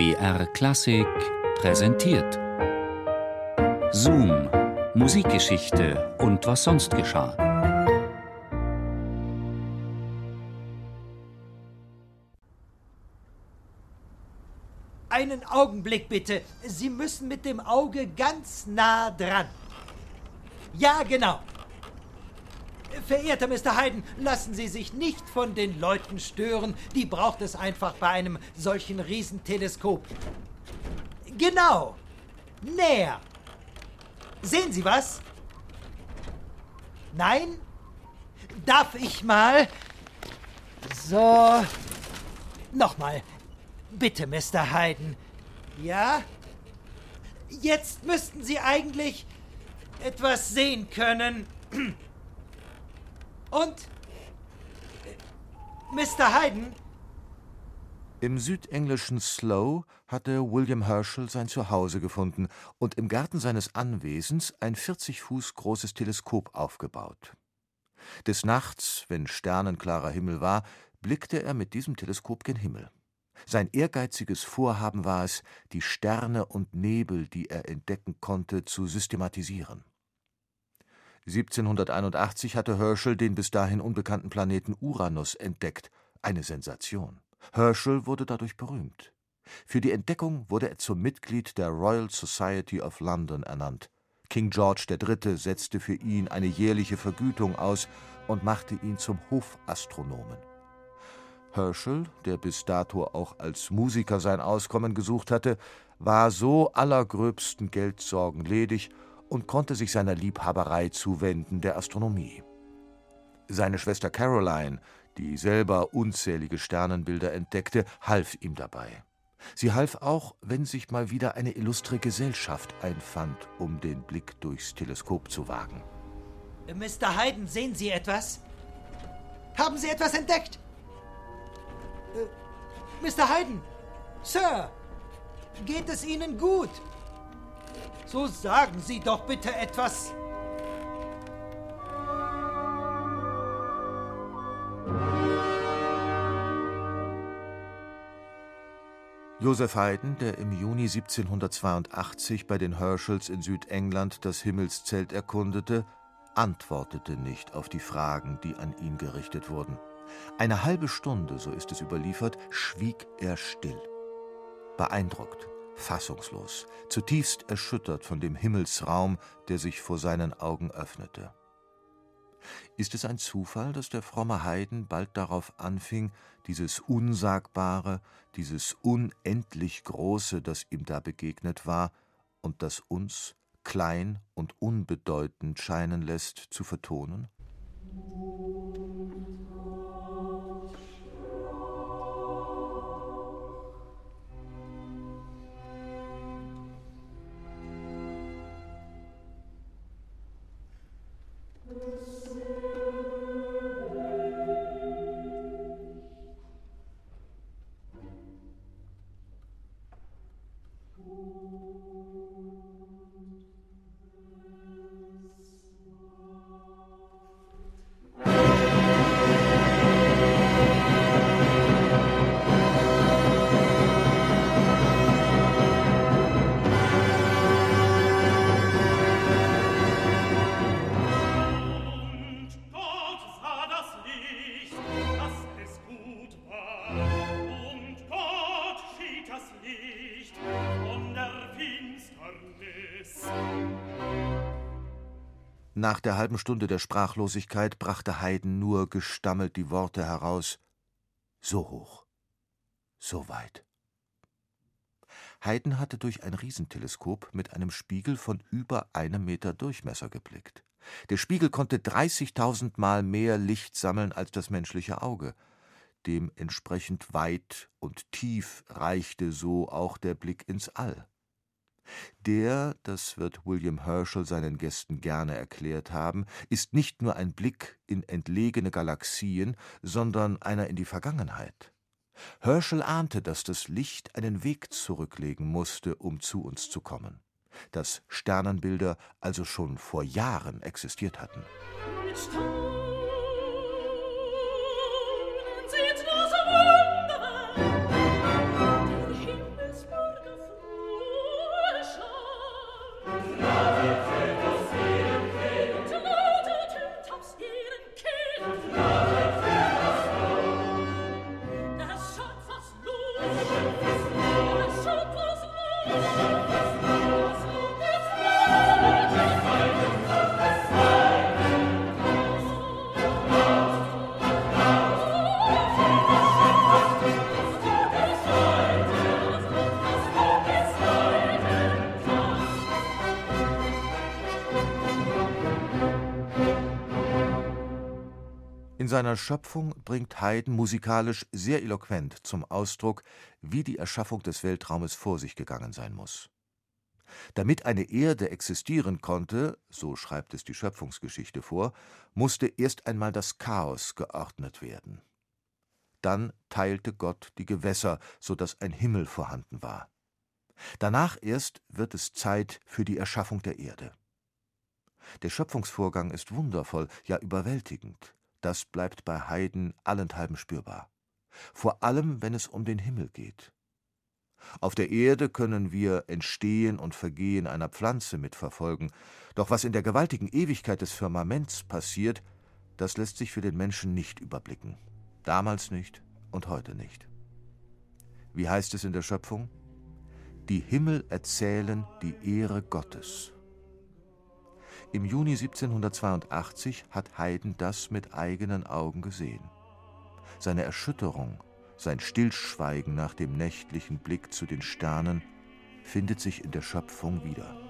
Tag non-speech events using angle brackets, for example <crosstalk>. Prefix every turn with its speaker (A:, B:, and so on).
A: BR Klassik präsentiert. Zoom, Musikgeschichte und was sonst geschah.
B: Einen Augenblick bitte. Sie müssen mit dem Auge ganz nah dran. Ja, genau. Verehrter Mr. Hayden, lassen Sie sich nicht von den Leuten stören. Die braucht es einfach bei einem solchen Riesenteleskop. Genau. Näher. Sehen Sie was? Nein? Darf ich mal? So. Nochmal. Bitte, Mr. Hayden. Ja? Jetzt müssten Sie eigentlich etwas sehen können. <clears throat> Und? Mr. Hayden?
C: Im südenglischen Slough hatte William Herschel sein Zuhause gefunden und im Garten seines Anwesens ein 40 Fuß großes Teleskop aufgebaut. Des Nachts, wenn sternenklarer Himmel war, blickte er mit diesem Teleskop gen Himmel. Sein ehrgeiziges Vorhaben war es, die Sterne und Nebel, die er entdecken konnte, zu systematisieren. 1781 hatte Herschel den bis dahin unbekannten Planeten Uranus entdeckt, eine Sensation. Herschel wurde dadurch berühmt. Für die Entdeckung wurde er zum Mitglied der Royal Society of London ernannt. King George III. setzte für ihn eine jährliche Vergütung aus und machte ihn zum Hofastronomen. Herschel, der bis dato auch als Musiker sein Auskommen gesucht hatte, war so allergröbsten Geldsorgen ledig und konnte sich seiner Liebhaberei zuwenden, der Astronomie. Seine Schwester Caroline, die selber unzählige Sternenbilder entdeckte, half ihm dabei. Sie half auch, wenn sich mal wieder eine illustre Gesellschaft einfand, um den Blick durchs Teleskop zu wagen.
B: Mr. Hayden, sehen Sie etwas? Haben Sie etwas entdeckt? Äh, Mr. Hayden! Sir! Geht es Ihnen gut? So sagen Sie doch bitte etwas.
C: Joseph Haydn, der im Juni 1782 bei den Herschels in Südengland das Himmelszelt erkundete, antwortete nicht auf die Fragen, die an ihn gerichtet wurden. Eine halbe Stunde, so ist es überliefert, schwieg er still. Beeindruckt, fassungslos, zutiefst erschüttert von dem Himmelsraum, der sich vor seinen Augen öffnete. Ist es ein Zufall, dass der fromme Heiden bald darauf anfing, dieses Unsagbare, dieses unendlich Große, das ihm da begegnet war und das uns klein und unbedeutend scheinen lässt, zu vertonen? Nach der halben Stunde der Sprachlosigkeit brachte Haydn nur gestammelt die Worte heraus So hoch, so weit. Haydn hatte durch ein Riesenteleskop mit einem Spiegel von über einem Meter Durchmesser geblickt. Der Spiegel konnte 30.000 Mal mehr Licht sammeln als das menschliche Auge. Dementsprechend weit und tief reichte so auch der Blick ins All. Der, das wird William Herschel seinen Gästen gerne erklärt haben, ist nicht nur ein Blick in entlegene Galaxien, sondern einer in die Vergangenheit. Herschel ahnte, dass das Licht einen Weg zurücklegen musste, um zu uns zu kommen, dass Sternenbilder also schon vor Jahren existiert hatten. In seiner Schöpfung bringt Haydn musikalisch sehr eloquent zum Ausdruck, wie die Erschaffung des Weltraumes vor sich gegangen sein muss. Damit eine Erde existieren konnte, so schreibt es die Schöpfungsgeschichte vor, musste erst einmal das Chaos geordnet werden. Dann teilte Gott die Gewässer, so dass ein Himmel vorhanden war. Danach erst wird es Zeit für die Erschaffung der Erde. Der Schöpfungsvorgang ist wundervoll, ja überwältigend das bleibt bei Haydn allenthalben spürbar. Vor allem, wenn es um den Himmel geht. Auf der Erde können wir Entstehen und Vergehen einer Pflanze mitverfolgen, doch was in der gewaltigen Ewigkeit des Firmaments passiert, das lässt sich für den Menschen nicht überblicken. Damals nicht und heute nicht. Wie heißt es in der Schöpfung? Die Himmel erzählen die Ehre Gottes. Im Juni 1782 hat Haydn das mit eigenen Augen gesehen. Seine Erschütterung, sein Stillschweigen nach dem nächtlichen Blick zu den Sternen findet sich in der Schöpfung wieder.